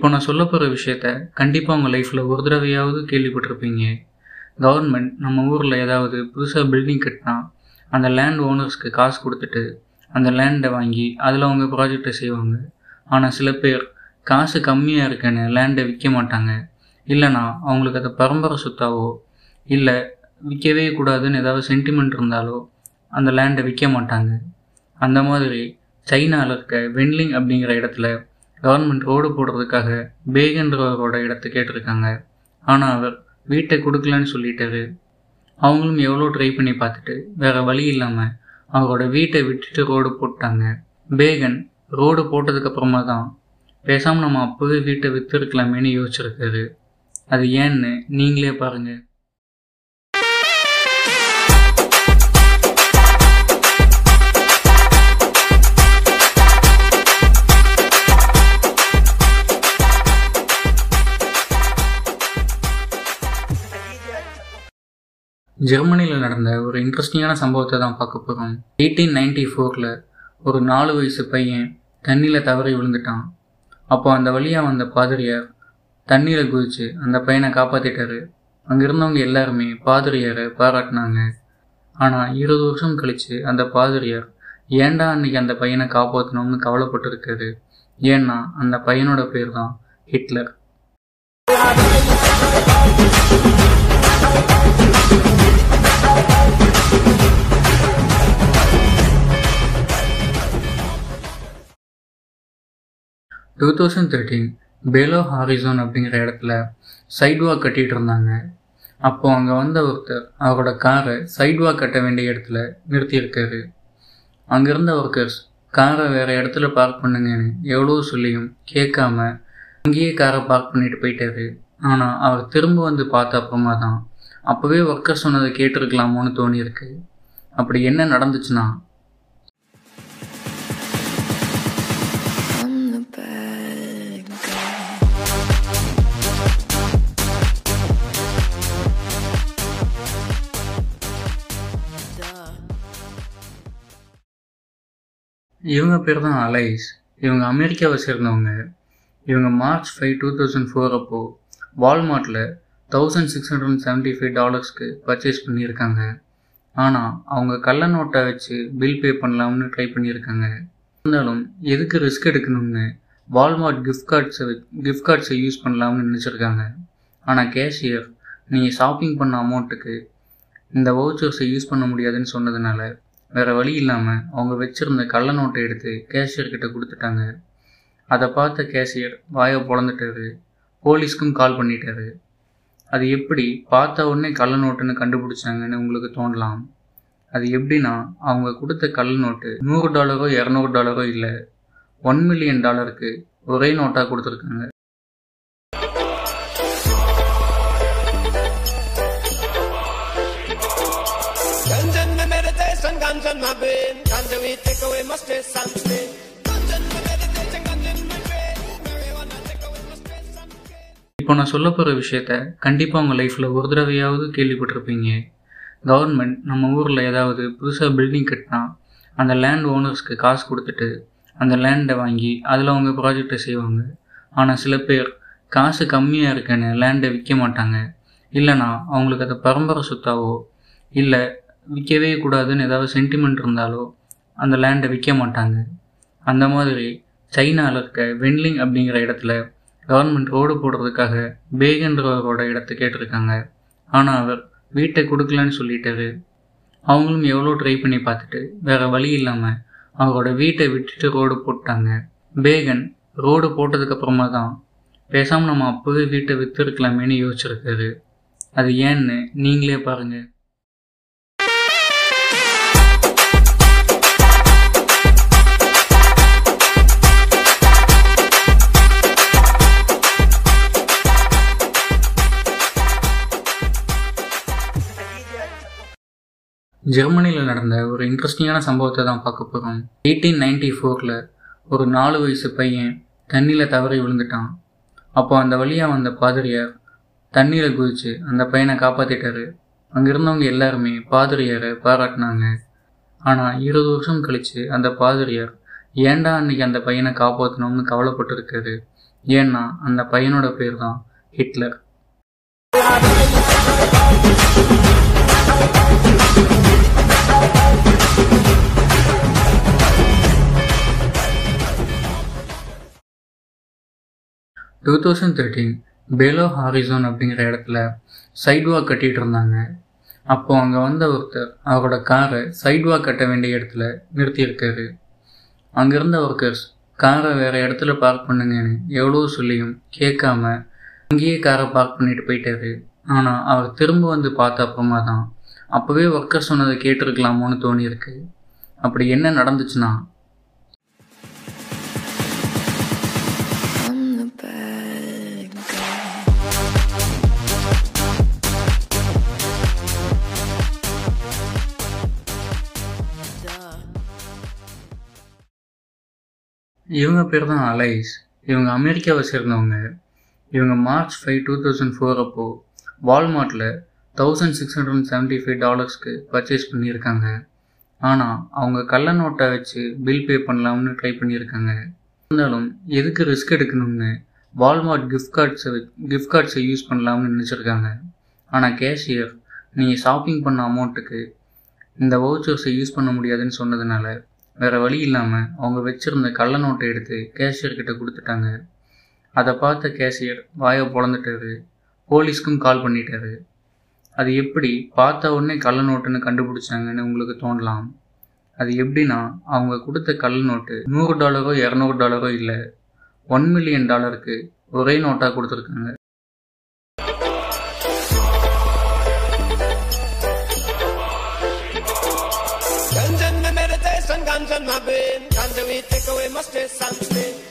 இப்போ நான் சொல்ல போகிற விஷயத்த கண்டிப்பாக உங்கள் லைஃப்பில் ஒரு தடவையாவது கேள்விப்பட்டிருப்பீங்க. கவர்மெண்ட் நம்ம ஊரில் ஏதாவது புதுசாக பில்டிங் கட்டினா அந்த லேண்ட் ஓனர்ஸ்க்கு காசு கொடுத்துட்டு அந்த லேண்டை வாங்கி அதில் அவங்க ப்ராஜெக்டை செய்வாங்க. ஆனால் சில பேர் காசு கம்மியாக இருக்குன்னு லேண்டை விற்க மாட்டாங்க. இல்லைனா அவங்களுக்கு அதை பரம்பரை சொத்தாவோ இல்லை விற்கவே கூடாதுன்னு ஏதாவது சென்டிமெண்ட் இருந்தாலோ அந்த லேண்டை விற்க மாட்டாங்க. அந்த மாதிரி சைனாவில் இருக்க வென்லிங் அப்படிங்கிற இடத்துல கவர்மெண்ட் ரோடு போடுறதுக்காக பேகன்றவரோட இடத்த கேட்டிருக்காங்க. ஆனால் அவர் வீட்டை கொடுக்கலன்னு சொல்லிட்டாரு. அவங்களும் எவ்வளோ ட்ரை பண்ணி பார்த்துட்டு வேறு வழி இல்லாமல் அவரோட வீட்டை விட்டுட்டு ரோடு போட்டாங்க. பேகன் ரோடு போட்டதுக்கப்புறமா தான் பேசாமல் நம்ம அப்போவே வீட்டை விற்றுருக்கலாமேன்னு யோசிச்சிருக்காரு. அது ஏன்னு நீங்களே பாருங்கள் ஜெர்மனியில் நடந்த ஒரு இன்ட்ரெஸ்டிங்கான சம்பவத்தை தான் பார்க்க போகிறோம் எயிட்டீன் நைன்டி ஃபோரில் ஒரு நாலு வயசு பையன் தண்ணியில் தவறி விழுந்துட்டான். அப்போ அந்த வழியாக வந்த பாதிரியார் தண்ணியில் குதித்து அந்த பையனை காப்பாற்றிட்டாரு அங்கே இருந்தவங்க எல்லாருமே பாதிரியாரை பாராட்டினாங்க. ஆனால் இருபது வருஷம் கழித்து அந்த பாதிரியார் ஏன்டா அன்னைக்கு அந்த பையனை காப்பாற்றணும்னு கவலைப்பட்டிருக்காரு? ஏன்னா அந்த பையனோட பேர் தான் Hitler. Two thousand thirteen Belo Horizonte அப்படிங்கிற இடத்துல சைட் வாக் கட்டிகிட்டு இருந்தாங்க. அப்போது அங்கே வந்த ஒருத்தர் அவரோட காரை சைட் வாக் கட்ட வேண்டிய இடத்துல நிறுத்தியிருக்காரு. அங்கே இருந்த ஒர்க்கர்ஸ் காரை வேறு இடத்துல பார்க் பண்ணுங்கன்னு எவ்வளோ சொல்லியும் கேட்காம அங்கேயே காரை பார்க் பண்ணிட்டு போயிட்டாரு. ஆனால் அவர் திரும்ப வந்து பார்த்த அப்புறமா தான் அப்போவே ஒர்க்கர் சொன்னதை கேட்டிருக்கலாமோன்னு தோணியிருக்கு. அப்படி என்ன நடந்துச்சுன்னா இவங்க பேர் தான் அலைஸ். இவங்க அமெரிக்காவை சேர்ந்தவங்க. இவங்க March five two thousand four அப்போது வால்மார்ட்டில் thousand six hundred seventy five டாலர்ஸ்க்கு purchase பண்ணியிருக்காங்க. ஆனால் அவங்க கள்ள நோட்டை வச்சு பில் பே பண்ணலாம்னு ட்ரை பண்ணியிருக்காங்க. இருந்தாலும் எதுக்கு ரிஸ்க் எடுக்கணும்னு வால்மார்ட் கிஃப்ட் கார்ட்ஸை கிஃப்ட் கார்ட்ஸை யூஸ் பண்ணலாம்னு நினச்சிருக்காங்க. ஆனால் கேஷியர் நீங்கள் ஷாப்பிங் பண்ண அமௌண்ட்டுக்கு இந்த வவுச்சர்ஸை யூஸ் பண்ண முடியாதுன்னு சொன்னதுனால வேறு வழி இல்லாமல் அவங்க வச்சுருந்த கள்ள நோட்டை எடுத்து கேஷியர்கிட்ட கொடுத்துட்டாங்க. அதை பார்த்த கேஷியர் வாயை பிறந்துட்டாரு போலீஸ்க்கும் கால் பண்ணிட்டாரு. அது எப்படி பார்த்த உடனே கள்ள நோட்டுன்னு கண்டுபிடிச்சாங்கன்னு உங்களுக்கு தோணலாம். அது எப்படின்னா அவங்க கொடுத்த கள்ள நோட்டு நூறு டாலரோ இரநூறு டாலரோ இல்லை ஒன் மில்லியன் டாலருக்கு ஒரே நோட்டாக கொடுத்துருக்காங்க. Ganja in my brain. Ganja we take away my stress and pain. இப்போ நான் சொல்ல போகிற விஷயத்த கண்டிப்பாக உங்கள் லைஃப்பில் ஒரு தடவையாவது கேள்விப்பட்டிருப்பீங்க. கவர்மெண்ட் நம்ம ஊரில் ஏதாவது புதுசாக பில்டிங் கட்டினா அந்த லேண்ட் ஓனர்ஸ்க்கு காசு கொடுத்துட்டு அந்த லேண்டை வாங்கி அதில் அவங்க ப்ராஜெக்டை செய்வாங்க. ஆனால் சில பேர் காசு கம்மியாக இருக்குன்னு லேண்டை விற்க மாட்டாங்க. இல்லைனா அவங்களுக்கு அதை பரம்பரை சொத்தாவோ இல்லை விற்கவே கூடாதுன்னு ஏதாவது சென்டிமெண்ட் இருந்தாலோ அந்த லேண்டை விற்க மாட்டாங்க. அந்த மாதிரி சைனாவில் இருக்க வென்லிங் அப்படிங்கிற இடத்துல கவர்மெண்ட் ரோடு போடுறதுக்காக பேகன்றவரோட இடத்த கேட்டிருக்காங்க. ஆனால் அவர் வீட்டை கொடுக்கலன்னு சொல்லிட்டாரு. அவங்களும் எவ்வளோ ட்ரை பண்ணி பார்த்துட்டு வேறு வழி இல்லாமல் அவரோட வீட்டை விட்டுட்டு ரோடு போட்டாங்க. பேகன் ரோடு போட்டதுக்கப்புறமா தான் பேசாமல் நம்ம அப்போவே வீட்டை விற்றுருக்கலாமேன்னு யோசிச்சிருக்காரு. அது ஏன்னு நீங்களே பாருங்கள் ஜெர்மனியில் நடந்த ஒரு இன்ட்ரெஸ்டிங்கான சம்பவத்தை தான் பார்க்க போகிறோம் எயிட்டீன் நைன்டி ஃபோரில் ஒரு நாலு வயசு பையன் தண்ணியில் தவறி விழுந்துட்டான். அப்போ அந்த வழியாக வந்த பாதிரியார் தண்ணியில் குதித்து அந்த பையனை காப்பாற்றிட்டாரு அங்கே இருந்தவங்க எல்லாருமே பாதிரியாரை பாராட்டினாங்க. ஆனால் இருபது வருஷம் கழித்து அந்த பாதிரியார் ஏன்டா அன்னைக்கு அந்த பையனை காப்பாற்றணும்னு கவலைப்பட்டிருக்காரு? ஏன்னா அந்த பையனோட பேர் தான் Hitler. Two thousand thirteen Belo Horizonte அப்படிங்கிற இடத்துல சைட்வாக் கட்டிகிட்டு இருந்தாங்க. அப்போ அங்கே வந்த ஒருத்தர் அவரோட காரை சைட்வாக் கட்ட வேண்டிய இடத்துல நிறுத்தியிருக்காரு. அங்கிருந்த ஒர்க்கர்ஸ் காரை வேற இடத்துல பார்க் பண்ணுங்கன்னு எவ்வளோ சொல்லியும் கேட்காம அங்கேயே காரை பார்க் பண்ணிட்டு போயிட்டாரு. ஆனால் அவர் திரும்ப வந்து பார்த்த அப்புறமா தான் அப்போவே ஒர்க்கர் சொன்னதை கேட்டிருக்கலாமோன்னு தோணியிருக்கு. அப்படி என்ன நடந்துச்சுன்னா இவங்க பேர் தான் அலைஸ். இவங்க அமெரிக்காவை சேர்ந்தவங்க. இவங்க March five two thousand four அப்போது வால்மார்ட்டில் thousand six hundred seventy five டாலர்ஸ்க்கு purchase பண்ணியிருக்காங்க. ஆனால் அவங்க கள்ள நோட்டை வச்சு பில் பே பண்ணலாம்னு ட்ரை பண்ணியிருக்காங்க. இருந்தாலும் எதுக்கு ரிஸ்க் எடுக்கணும்னு வால்மார்ட் கிஃப்ட் கார்ட்ஸை கிஃப்ட் கார்ட்ஸை யூஸ் பண்ணலாம்னு நினச்சிருக்காங்க. ஆனால் கேஷியர் நீங்கள் ஷாப்பிங் பண்ண அமௌண்ட்டுக்கு இந்த வவுச்சர்ஸை யூஸ் பண்ண முடியாதுன்னு சொன்னதுனால வேற வழி இல்லாமல் அவங்க வச்சிருந்த கள்ள நோட்டை எடுத்து கேஷியர்கிட்ட கொடுத்துட்டாங்க. அதை பார்த்த கேஷியர் வாயை பொழந்துட்டாரு. போலீஸ்க்கும் கால் பண்ணிட்டாரு. அது எப்படி பார்த்த உடனே கள்ள நோட்டுன்னு கண்டுபிடிச்சாங்கன்னு உங்களுக்கு தோணலாம். அது எப்படின்னா அவங்க கொடுத்த கள்ள நோட்டு நூறு டாலரோ இரநூறு டாலரோ இல்லை ஒன் மில்லியன் டாலருக்கு ஒரே நோட்டாக கொடுத்துருக்காங்க. guns and my brain. Can we take away my stress and strain?